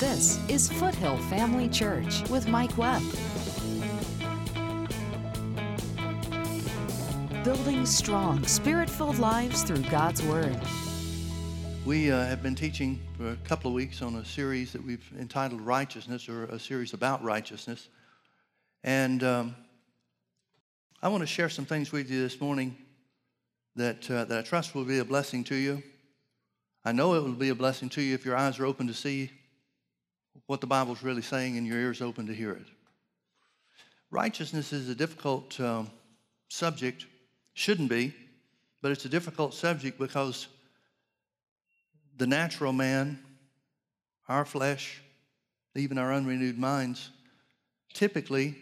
This is Foothill Family Church with Mike Webb. Building strong, spirit filled lives through God's Word. We uh, have been teaching for a couple of weeks on a series that we've entitled Righteousness, or a series about righteousness. And um, I want to share some things with you this morning that, uh, that I trust will be a blessing to you. I know it will be a blessing to you if your eyes are open to see what the Bible's really saying and your ears open to hear it. Righteousness is a difficult um, subject, shouldn't be, but it's a difficult subject because the natural man, our flesh, even our unrenewed minds, typically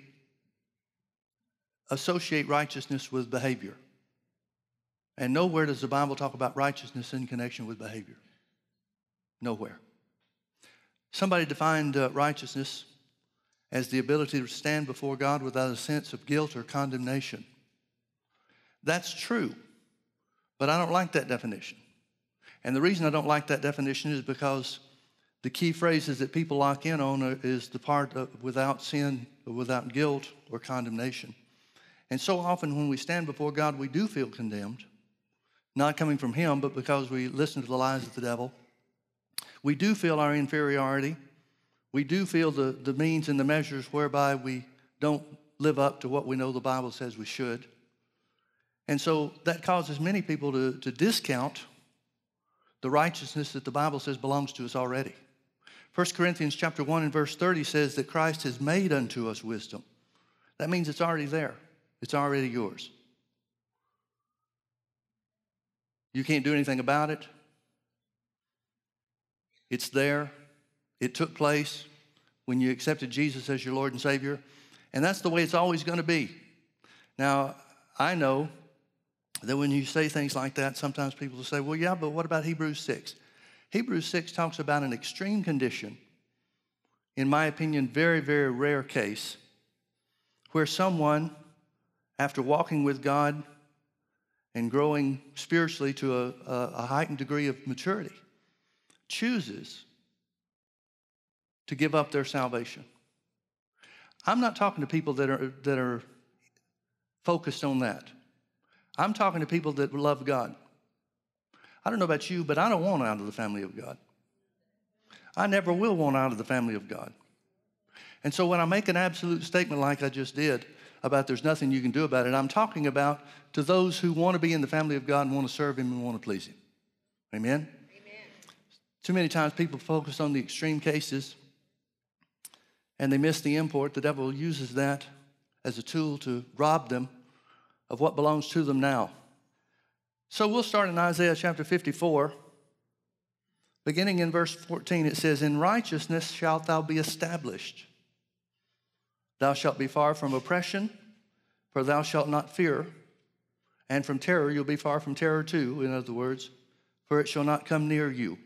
associate righteousness with behavior. And nowhere does the Bible talk about righteousness in connection with behavior. Nowhere. Somebody defined uh, righteousness as the ability to stand before God without a sense of guilt or condemnation. That's true, but I don't like that definition. And the reason I don't like that definition is because the key phrases that people lock in on is the part of without sin, without guilt or condemnation. And so often when we stand before God, we do feel condemned, not coming from Him, but because we listen to the lies of the devil we do feel our inferiority. We do feel the, the means and the measures whereby we don't live up to what we know the Bible says we should. And so that causes many people to, to discount the righteousness that the Bible says belongs to us already. 1 Corinthians chapter 1 and verse 30 says that Christ has made unto us wisdom. That means it's already there. It's already yours. You can't do anything about it. It's there. It took place when you accepted Jesus as your Lord and Savior. And that's the way it's always going to be. Now, I know that when you say things like that, sometimes people will say, well, yeah, but what about Hebrews 6? Hebrews 6 talks about an extreme condition, in my opinion, very, very rare case, where someone, after walking with God and growing spiritually to a, a heightened degree of maturity, chooses to give up their salvation. I'm not talking to people that are, that are focused on that. I'm talking to people that love God. I don't know about you, but I don't want out of the family of God. I never will want out of the family of God. And so when I make an absolute statement like I just did about there's nothing you can do about it, I'm talking about to those who want to be in the family of God and want to serve Him and want to please Him. Amen? Too many times people focus on the extreme cases and they miss the import. The devil uses that as a tool to rob them of what belongs to them now. So we'll start in Isaiah chapter 54. Beginning in verse 14, it says, In righteousness shalt thou be established. Thou shalt be far from oppression, for thou shalt not fear. And from terror, you'll be far from terror too, in other words, for it shall not come near you.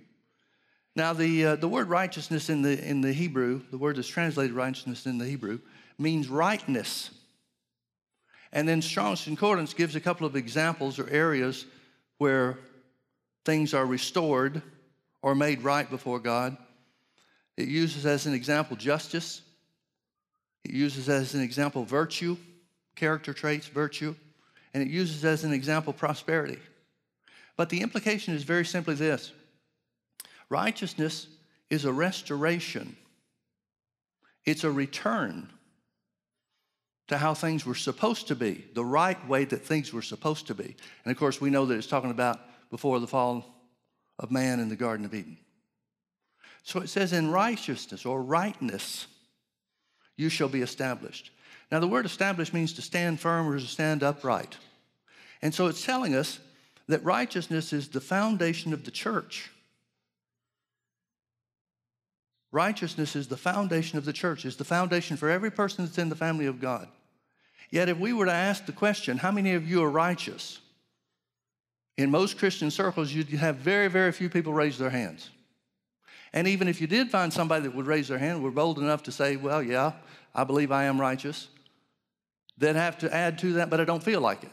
Now, the, uh, the word righteousness in the, in the Hebrew, the word that's translated righteousness in the Hebrew, means rightness. And then Strong's Concordance gives a couple of examples or areas where things are restored or made right before God. It uses as an example justice. It uses as an example virtue, character traits, virtue. And it uses as an example prosperity. But the implication is very simply this Righteousness is a restoration, it's a return to how things were supposed to be, the right way that things were supposed to be. And of course, we know that it's talking about before the fall of man in the Garden of Eden. So it says, in righteousness or rightness, you shall be established. Now, the word established means to stand firm or to stand upright. And so it's telling us that righteousness is the foundation of the church. Righteousness is the foundation of the church, is the foundation for every person that's in the family of God. Yet, if we were to ask the question, how many of you are righteous? In most Christian circles, you'd have very, very few people raise their hands. And even if you did find somebody that would raise their hand, were bold enough to say, well, yeah, I believe I am righteous, they'd have to add to that, but I don't feel like it.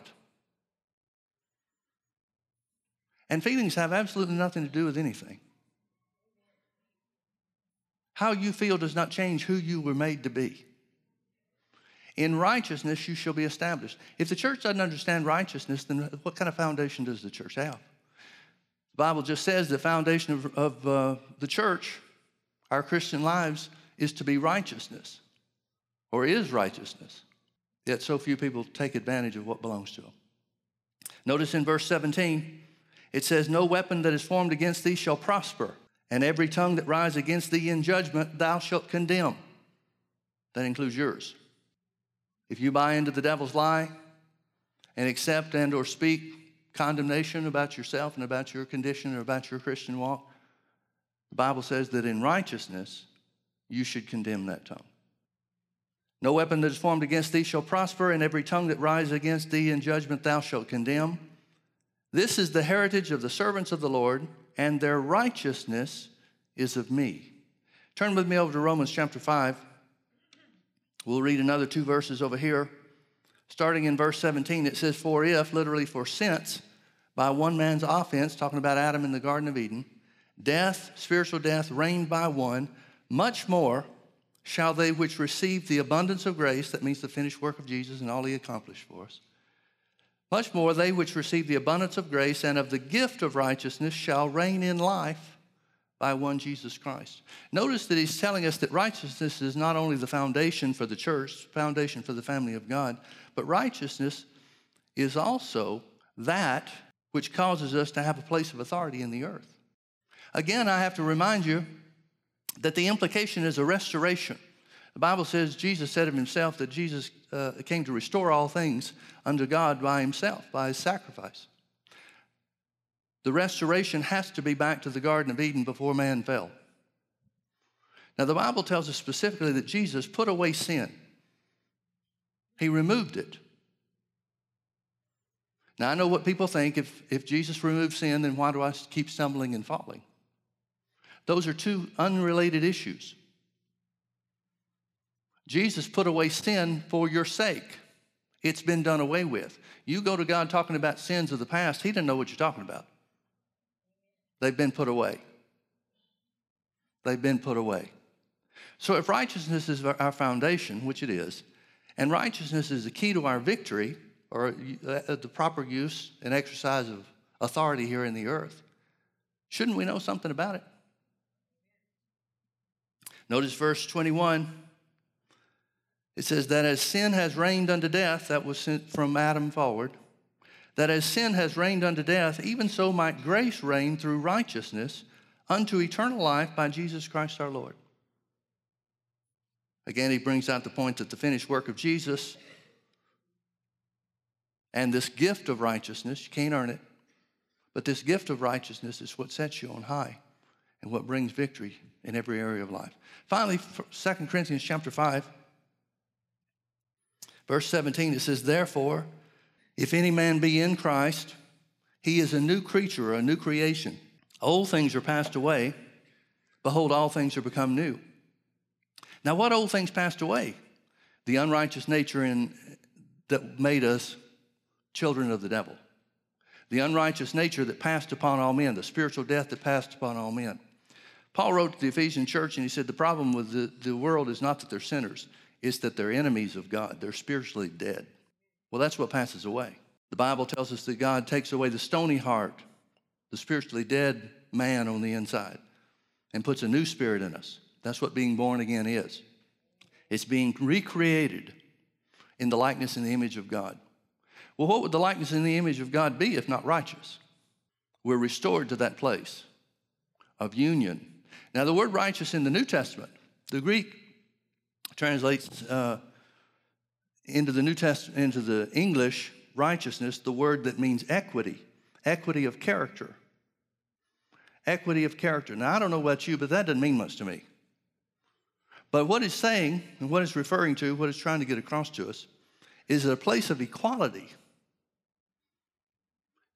And feelings have absolutely nothing to do with anything. How you feel does not change who you were made to be. In righteousness, you shall be established. If the church doesn't understand righteousness, then what kind of foundation does the church have? The Bible just says the foundation of, of uh, the church, our Christian lives, is to be righteousness or is righteousness. Yet so few people take advantage of what belongs to them. Notice in verse 17, it says, No weapon that is formed against thee shall prosper, and every tongue that rise against thee in judgment thou shalt condemn. That includes yours. If you buy into the devil's lie and accept and or speak condemnation about yourself and about your condition or about your Christian walk, the Bible says that in righteousness you should condemn that tongue. No weapon that is formed against thee shall prosper, and every tongue that rises against thee in judgment thou shalt condemn. This is the heritage of the servants of the Lord, and their righteousness is of me. Turn with me over to Romans chapter 5. We'll read another two verses over here. Starting in verse 17, it says, For if, literally for since, by one man's offense, talking about Adam in the Garden of Eden, death, spiritual death, reigned by one, much more shall they which receive the abundance of grace, that means the finished work of Jesus and all he accomplished for us, much more they which receive the abundance of grace and of the gift of righteousness shall reign in life by one Jesus Christ. Notice that he's telling us that righteousness is not only the foundation for the church, foundation for the family of God, but righteousness is also that which causes us to have a place of authority in the earth. Again, I have to remind you that the implication is a restoration. The Bible says, Jesus said of himself that Jesus uh, came to restore all things unto God by himself, by his sacrifice. The restoration has to be back to the Garden of Eden before man fell. Now, the Bible tells us specifically that Jesus put away sin, He removed it. Now, I know what people think if, if Jesus removed sin, then why do I keep stumbling and falling? Those are two unrelated issues. Jesus put away sin for your sake. It's been done away with. You go to God talking about sins of the past, He doesn't know what you're talking about. They've been put away. They've been put away. So if righteousness is our foundation, which it is, and righteousness is the key to our victory, or uh, the proper use and exercise of authority here in the earth, shouldn't we know something about it? Notice verse 21. It says, That as sin has reigned unto death, that was sent from Adam forward, that as sin has reigned unto death, even so might grace reign through righteousness unto eternal life by Jesus Christ our Lord. Again, he brings out the point that the finished work of Jesus and this gift of righteousness, you can't earn it, but this gift of righteousness is what sets you on high and what brings victory in every area of life. Finally, 2 Corinthians chapter 5, verse 17, it says, Therefore, if any man be in Christ, he is a new creature, a new creation. Old things are passed away. Behold, all things are become new. Now, what old things passed away? The unrighteous nature in, that made us children of the devil. The unrighteous nature that passed upon all men, the spiritual death that passed upon all men. Paul wrote to the Ephesian church and he said, The problem with the, the world is not that they're sinners, it's that they're enemies of God. They're spiritually dead. Well, that's what passes away. The Bible tells us that God takes away the stony heart, the spiritually dead man on the inside, and puts a new spirit in us. That's what being born again is. It's being recreated in the likeness and the image of God. Well, what would the likeness and the image of God be if not righteous? We're restored to that place of union now, the word righteous in the New Testament, the Greek translates uh, into the New Testament, into the English righteousness, the word that means equity, equity of character. Equity of character. Now, I don't know about you, but that doesn't mean much to me. But what it's saying and what it's referring to, what it's trying to get across to us, is a place of equality.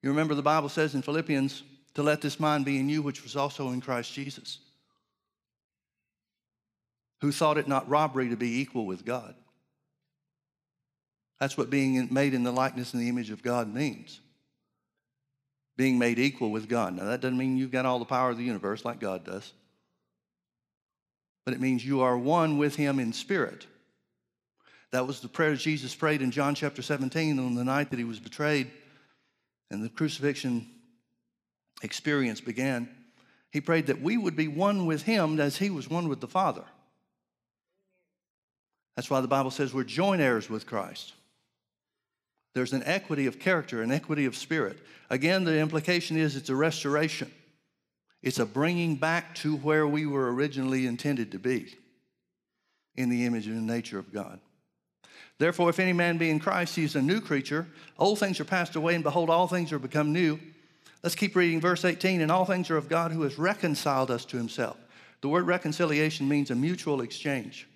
You remember the Bible says in Philippians, to let this mind be in you, which was also in Christ Jesus who thought it not robbery to be equal with God. That's what being made in the likeness and the image of God means. Being made equal with God. Now, that doesn't mean you've got all the power of the universe like God does. but it means you are one with him in spirit. That was the prayer Jesus prayed in John chapter 17 on the night that he was betrayed and the crucifixion experience began. He prayed that we would be one with him as he was one with the Father. That's why the Bible says we're joint heirs with Christ. There's an equity of character, an equity of spirit. Again, the implication is it's a restoration, it's a bringing back to where we were originally intended to be in the image and nature of God. Therefore, if any man be in Christ, he is a new creature. Old things are passed away, and behold, all things are become new. Let's keep reading verse 18. And all things are of God who has reconciled us to himself. The word reconciliation means a mutual exchange.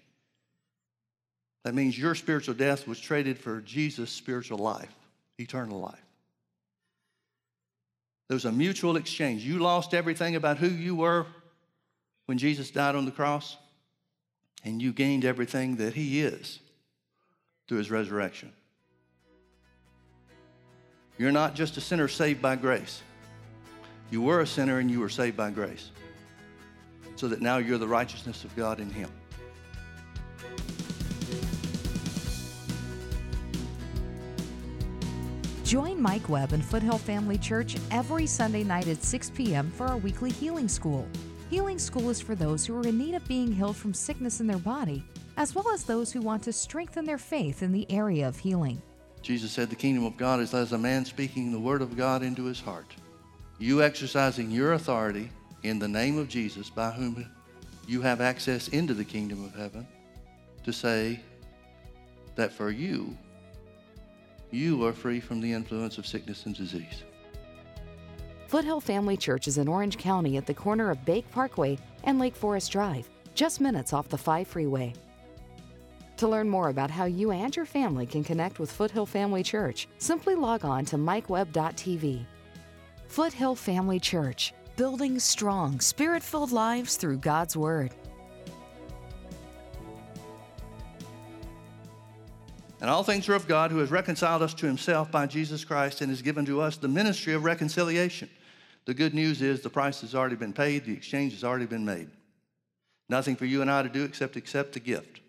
That means your spiritual death was traded for Jesus' spiritual life, eternal life. There was a mutual exchange. You lost everything about who you were when Jesus died on the cross, and you gained everything that He is through His resurrection. You're not just a sinner saved by grace. You were a sinner and you were saved by grace. So that now you're the righteousness of God in Him. Join Mike Webb and Foothill Family Church every Sunday night at 6 p.m. for our weekly healing school. Healing School is for those who are in need of being healed from sickness in their body, as well as those who want to strengthen their faith in the area of healing. Jesus said, The kingdom of God is as a man speaking the word of God into his heart. You exercising your authority in the name of Jesus, by whom you have access into the kingdom of heaven, to say that for you, you are free from the influence of sickness and disease. Foothill Family Church is in Orange County at the corner of Bake Parkway and Lake Forest Drive, just minutes off the 5 freeway. To learn more about how you and your family can connect with Foothill Family Church, simply log on to mikewebb.tv. Foothill Family Church, building strong, spirit filled lives through God's Word. And all things are of God who has reconciled us to himself by Jesus Christ and has given to us the ministry of reconciliation. The good news is the price has already been paid, the exchange has already been made. Nothing for you and I to do except accept the gift.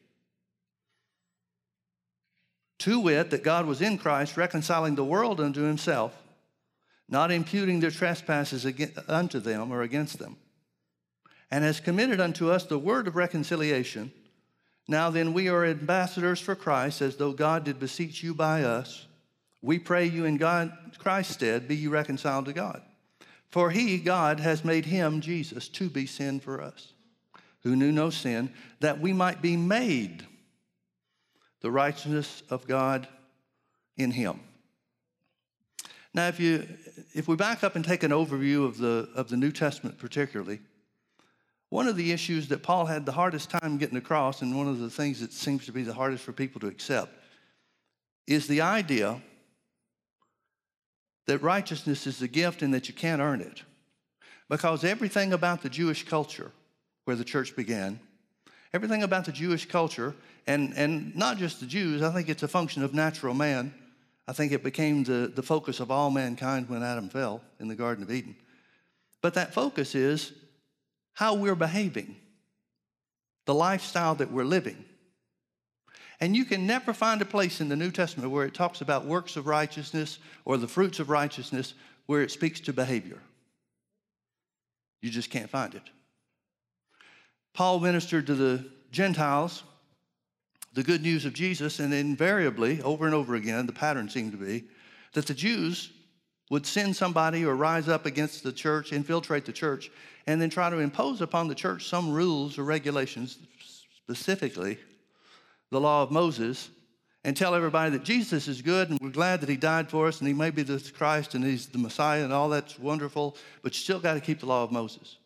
To wit, that God was in Christ reconciling the world unto himself, not imputing their trespasses unto them or against them, and has committed unto us the word of reconciliation. Now then, we are ambassadors for Christ, as though God did beseech you by us. We pray you in God, Christ's stead, be you reconciled to God. For he, God, has made him, Jesus, to be sin for us, who knew no sin, that we might be made the righteousness of God in him. Now, if, you, if we back up and take an overview of the, of the New Testament, particularly, one of the issues that Paul had the hardest time getting across, and one of the things that seems to be the hardest for people to accept, is the idea that righteousness is a gift and that you can't earn it. Because everything about the Jewish culture, where the church began, everything about the Jewish culture, and, and not just the Jews, I think it's a function of natural man. I think it became the, the focus of all mankind when Adam fell in the Garden of Eden. But that focus is how we're behaving, the lifestyle that we're living. And you can never find a place in the New Testament where it talks about works of righteousness or the fruits of righteousness where it speaks to behavior. You just can't find it. Paul ministered to the Gentiles the good news of Jesus, and invariably, over and over again, the pattern seemed to be that the Jews would send somebody or rise up against the church, infiltrate the church, and then try to impose upon the church some rules or regulations, specifically the law of Moses, and tell everybody that Jesus is good and we're glad that he died for us and he may be the Christ and he's the Messiah and all that's wonderful, but you still got to keep the law of Moses.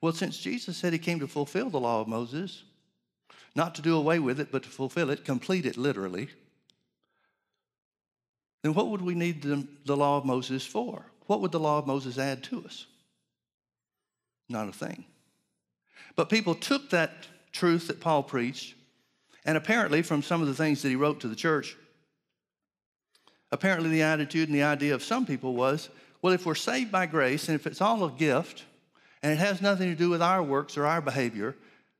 Well, since Jesus said he came to fulfill the law of Moses, not to do away with it, but to fulfill it, complete it literally, then what would we need the, the law of Moses for? What would the law of Moses add to us? Not a thing. But people took that truth that Paul preached, and apparently from some of the things that he wrote to the church, apparently the attitude and the idea of some people was well, if we're saved by grace and if it's all a gift and it has nothing to do with our works or our behavior,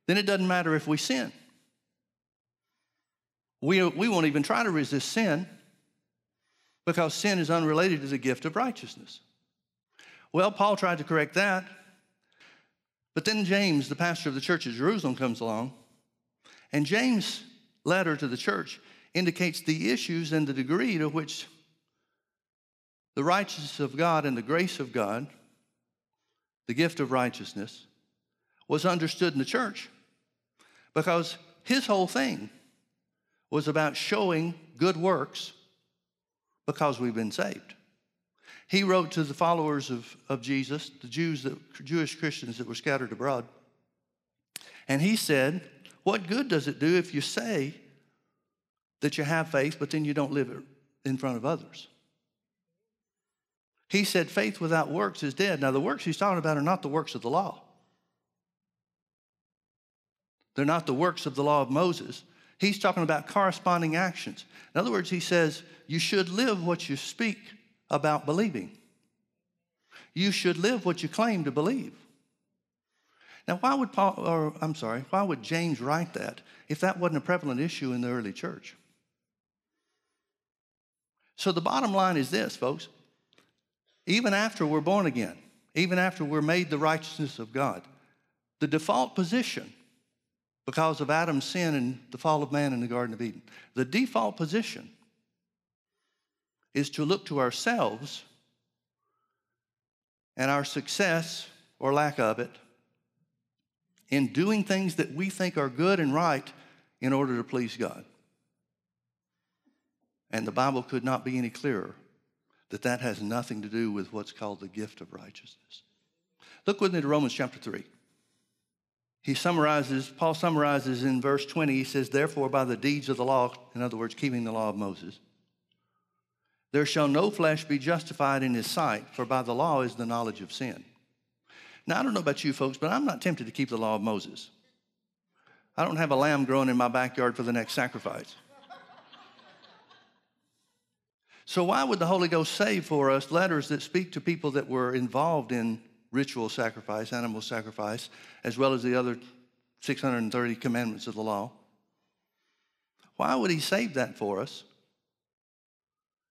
then it doesn't matter if we sin. We, we won't even try to resist sin because sin is unrelated to the gift of righteousness. Well, Paul tried to correct that. But then James, the pastor of the church of Jerusalem, comes along. And James' letter to the church indicates the issues and the degree to which the righteousness of God and the grace of God, the gift of righteousness, was understood in the church because his whole thing was about showing good works because we've been saved. He wrote to the followers of, of Jesus, the Jews that, Jewish Christians that were scattered abroad, and he said, What good does it do if you say that you have faith, but then you don't live it in front of others? He said, Faith without works is dead. Now, the works he's talking about are not the works of the law. They're not the works of the law of Moses. He's talking about corresponding actions. In other words, he says, You should live what you speak about believing. You should live what you claim to believe. Now, why would Paul, or I'm sorry, why would James write that if that wasn't a prevalent issue in the early church? So the bottom line is this, folks. Even after we're born again, even after we're made the righteousness of God, the default position because of Adam's sin and the fall of man in the Garden of Eden. The default position is to look to ourselves and our success or lack of it in doing things that we think are good and right in order to please God. And the Bible could not be any clearer that that has nothing to do with what's called the gift of righteousness. Look with me to Romans chapter 3 he summarizes, Paul summarizes in verse 20, he says, Therefore, by the deeds of the law, in other words, keeping the law of Moses, there shall no flesh be justified in his sight, for by the law is the knowledge of sin. Now, I don't know about you folks, but I'm not tempted to keep the law of Moses. I don't have a lamb growing in my backyard for the next sacrifice. So, why would the Holy Ghost save for us letters that speak to people that were involved in ritual sacrifice, animal sacrifice, as well as the other 630 commandments of the law. Why would he save that for us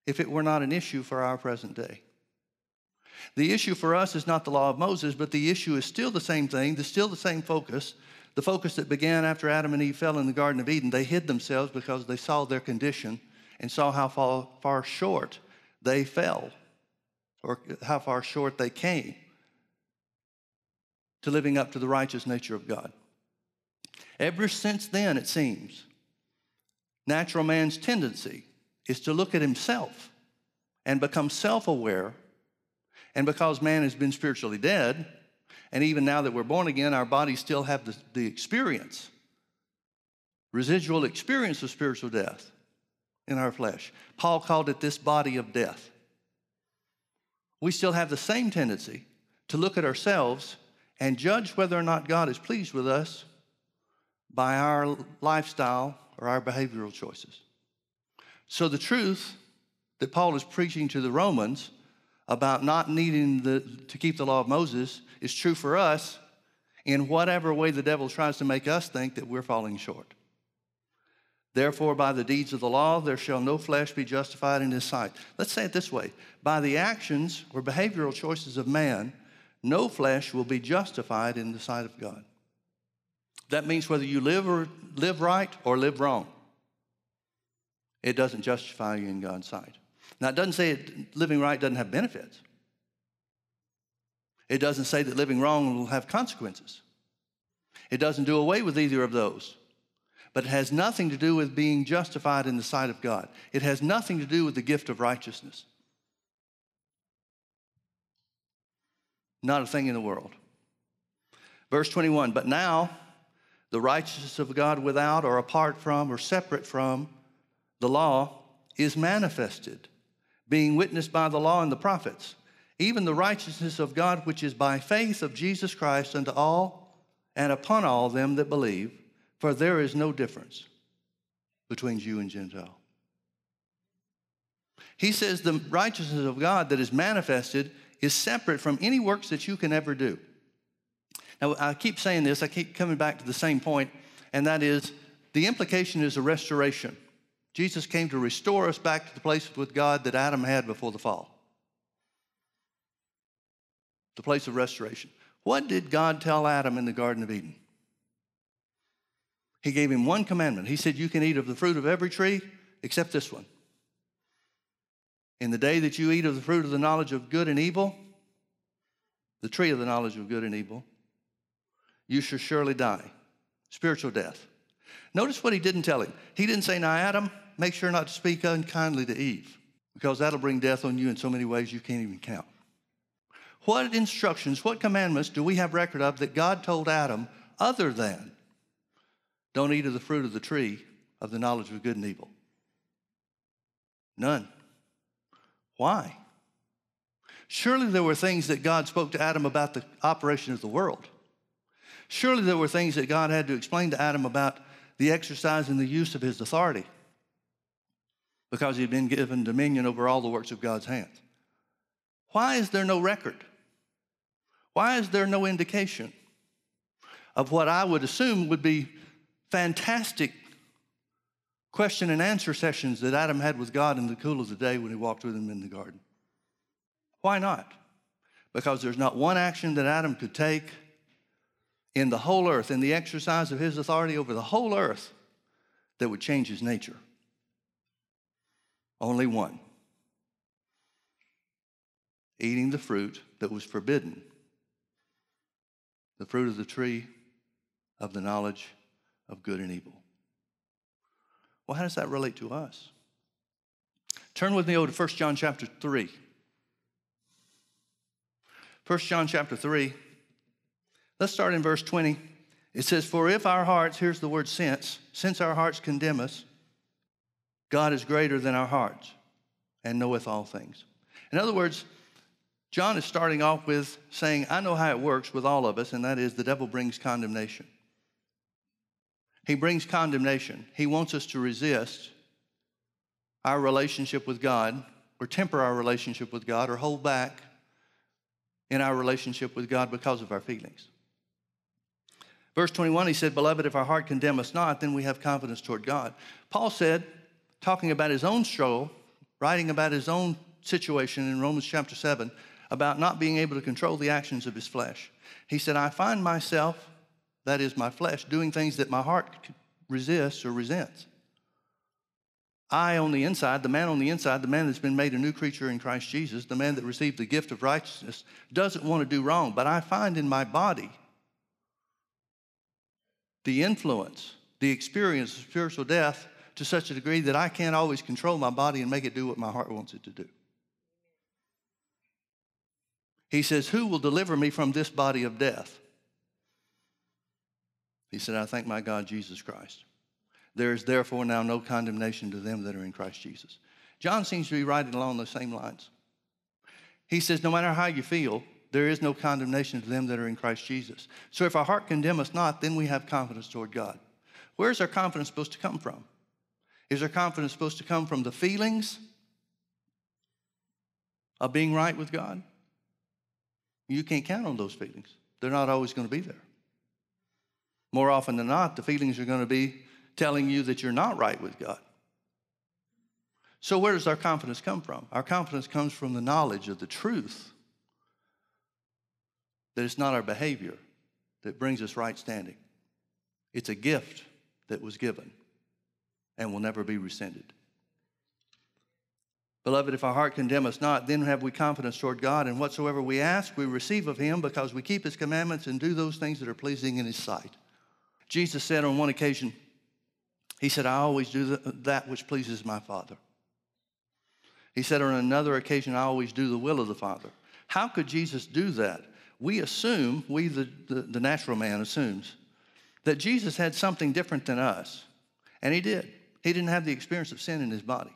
if it were not an issue for our present day? The issue for us is not the law of Moses, but the issue is still the same thing, the still the same focus. The focus that began after Adam and Eve fell in the Garden of Eden. They hid themselves because they saw their condition and saw how far, far short they fell or how far short they came to living up to the righteous nature of God. Ever since then, it seems, natural man's tendency is to look at himself and become self aware. And because man has been spiritually dead, and even now that we're born again, our bodies still have the, the experience, residual experience of spiritual death in our flesh. Paul called it this body of death. We still have the same tendency to look at ourselves and judge whether or not God is pleased with us by our lifestyle or our behavioral choices. So, the truth that Paul is preaching to the Romans about not needing the, to keep the law of Moses is true for us in whatever way the devil tries to make us think that we're falling short. Therefore, by the deeds of the law, there shall no flesh be justified in his sight. Let's say it this way by the actions or behavioral choices of man, no flesh will be justified in the sight of God. That means whether you live or live right or live wrong, it doesn't justify you in God's sight. Now, it doesn't say it, living right doesn't have benefits. It doesn't say that living wrong will have consequences. It doesn't do away with either of those. But it has nothing to do with being justified in the sight of God. It has nothing to do with the gift of righteousness. Not a thing in the world. Verse 21 But now the righteousness of God without or apart from or separate from the law is manifested, being witnessed by the law and the prophets, even the righteousness of God which is by faith of Jesus Christ unto all and upon all them that believe, for there is no difference between Jew and Gentile. He says the righteousness of God that is manifested is separate from any works that you can ever do. Now, I keep saying this, I keep coming back to the same point, and that is the implication is a restoration. Jesus came to restore us back to the place with God that Adam had before the fall. The place of restoration. What did God tell Adam in the Garden of Eden? He gave him one commandment. He said, You can eat of the fruit of every tree except this one. In the day that you eat of the fruit of the knowledge of good and evil, the tree of the knowledge of good and evil, you shall surely die. Spiritual death. Notice what he didn't tell him. He didn't say, Now, Adam, make sure not to speak unkindly to Eve, because that'll bring death on you in so many ways you can't even count. What instructions, what commandments do we have record of that God told Adam other than don't eat of the fruit of the tree of the knowledge of good and evil? None. Why? Surely there were things that God spoke to Adam about the operation of the world. Surely there were things that God had to explain to Adam about the exercise and the use of his authority because he'd been given dominion over all the works of God's hands. Why is there no record? Why is there no indication of what I would assume would be fantastic question and answer sessions that Adam had with God in the cool of the day when he walked with him in the garden? Why not? Because there's not one action that Adam could take in the whole earth, in the exercise of his authority over the whole earth, that would change his nature. Only one eating the fruit that was forbidden the fruit of the tree of the knowledge of good and evil. Well, how does that relate to us? Turn with me over to 1 John chapter 3. 1 John chapter 3. Let's start in verse 20. It says, For if our hearts, here's the word since, since our hearts condemn us, God is greater than our hearts and knoweth all things. In other words, John is starting off with saying, I know how it works with all of us, and that is the devil brings condemnation. He brings condemnation. He wants us to resist our relationship with God, or temper our relationship with God, or hold back in our relationship with God because of our feelings. Verse 21, he said, Beloved, if our heart condemn us not, then we have confidence toward God. Paul said, talking about his own struggle, writing about his own situation in Romans chapter 7, about not being able to control the actions of his flesh. He said, I find myself, that is my flesh, doing things that my heart resists or resents. I on the inside, the man on the inside, the man that's been made a new creature in Christ Jesus, the man that received the gift of righteousness, doesn't want to do wrong. But I find in my body the influence, the experience of spiritual death to such a degree that I can't always control my body and make it do what my heart wants it to do. He says, Who will deliver me from this body of death? He said, I thank my God, Jesus Christ. There is therefore now no condemnation to them that are in Christ Jesus. John seems to be writing along those same lines. He says, No matter how you feel, there is no condemnation to them that are in Christ Jesus. So if our heart condemn us not, then we have confidence toward God. Where's our confidence supposed to come from? Is our confidence supposed to come from the feelings of being right with God? You can't count on those feelings. They're not always going to be there. More often than not, the feelings are going to be telling you that you're not right with God. So, where does our confidence come from? Our confidence comes from the knowledge of the truth that it's not our behavior that brings us right standing. It's a gift that was given and will never be rescinded. Beloved, if our heart condemn us not, then have we confidence toward God, and whatsoever we ask, we receive of him because we keep his commandments and do those things that are pleasing in his sight. Jesus said on one occasion, he said, I always do that which pleases my Father. He said on another occasion, I always do the will of the Father. How could Jesus do that? we assume, we, the, the, the, natural man, assumes that Jesus had something different than us. And he did. He didn't have the experience of sin in his body.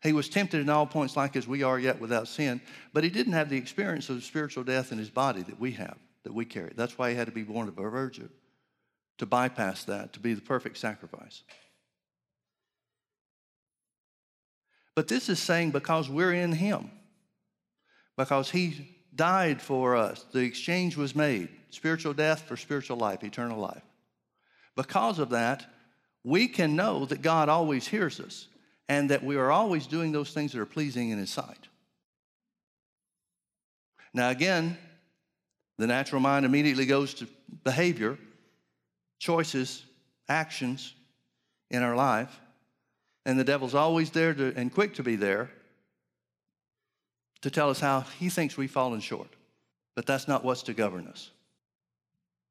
He was tempted in all points like as we are yet without sin, but he didn't have the experience of spiritual death in his body that we have, that we carry. That's why he had to be born of a virgin, to bypass that, to be the perfect sacrifice. But this is saying because we're in him, because he died for us. The exchange was made spiritual death for spiritual life, eternal life. Because of that, we can know that God always hears us and that we are always doing those things that are pleasing in His sight. Now, again, the natural mind immediately goes to behavior, choices, actions in our life. And the devil's always there to, and quick to be there to tell us how he thinks we've fallen short. But that's not what's to govern us.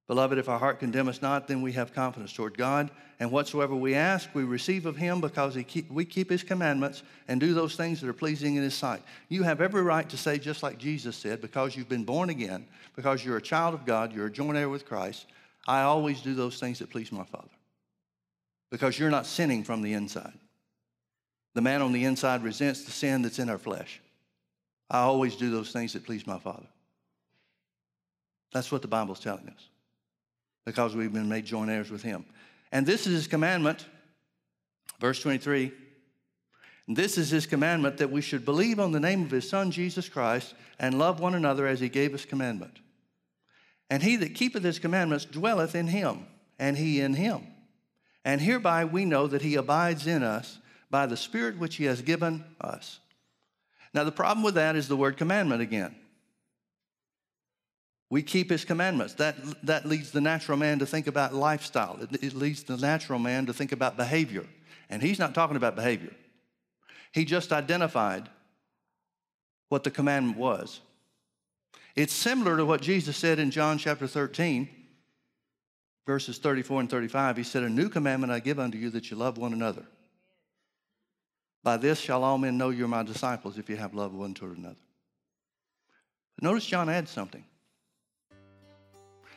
Beloved, if our heart condemn us not, then we have confidence toward God. And whatsoever we ask, we receive of Him because keep, we keep His commandments and do those things that are pleasing in His sight. You have every right to say, just like Jesus said, because you've been born again, because you're a child of God, you're a joint heir with Christ, I always do those things that please my Father. Because you're not sinning from the inside. The man on the inside resents the sin that's in our flesh. I always do those things that please my Father. That's what the Bible's telling us because we've been made joint heirs with him. And this is his commandment, verse 23. This is his commandment that we should believe on the name of his Son, Jesus Christ, and love one another as he gave us commandment. And he that keepeth his commandments dwelleth in him, and he in him. And hereby we know that he abides in us by the Spirit which he has given us. Now, the problem with that is the word commandment again. We keep his commandments. That, that leads the natural man to think about lifestyle. It, it leads the natural man to think about behavior. And he's not talking about behavior. He just identified what the commandment was. It's similar to what Jesus said in John chapter 13, verses 34 and 35. He said, A new commandment I give unto you that you love one another. By this shall all men know you're my disciples if you have love one toward another. But notice John adds something.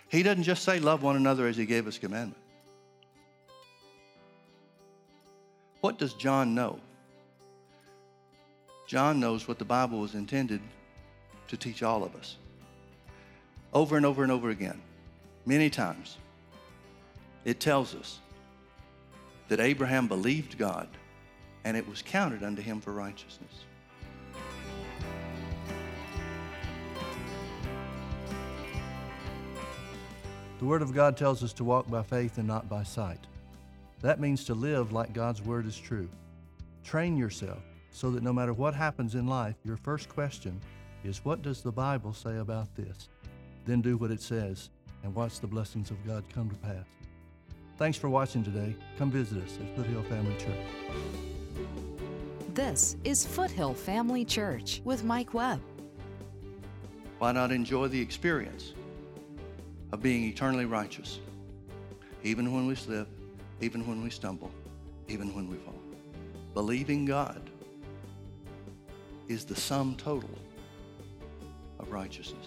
He doesn't just say, Love one another as he gave us commandment. What does John know? John knows what the Bible was intended to teach all of us. Over and over and over again, many times, it tells us that Abraham believed God and it was counted unto him for righteousness. The Word of God tells us to walk by faith and not by sight. That means to live like God's Word is true. Train yourself so that no matter what happens in life, your first question is what does the Bible say about this? Then do what it says and watch the blessings of God come to pass. Thanks for watching today. Come visit us at Foothill Family Church. This is Foothill Family Church with Mike Webb. Why not enjoy the experience? of being eternally righteous, even when we slip, even when we stumble, even when we fall. Believing God is the sum total of righteousness.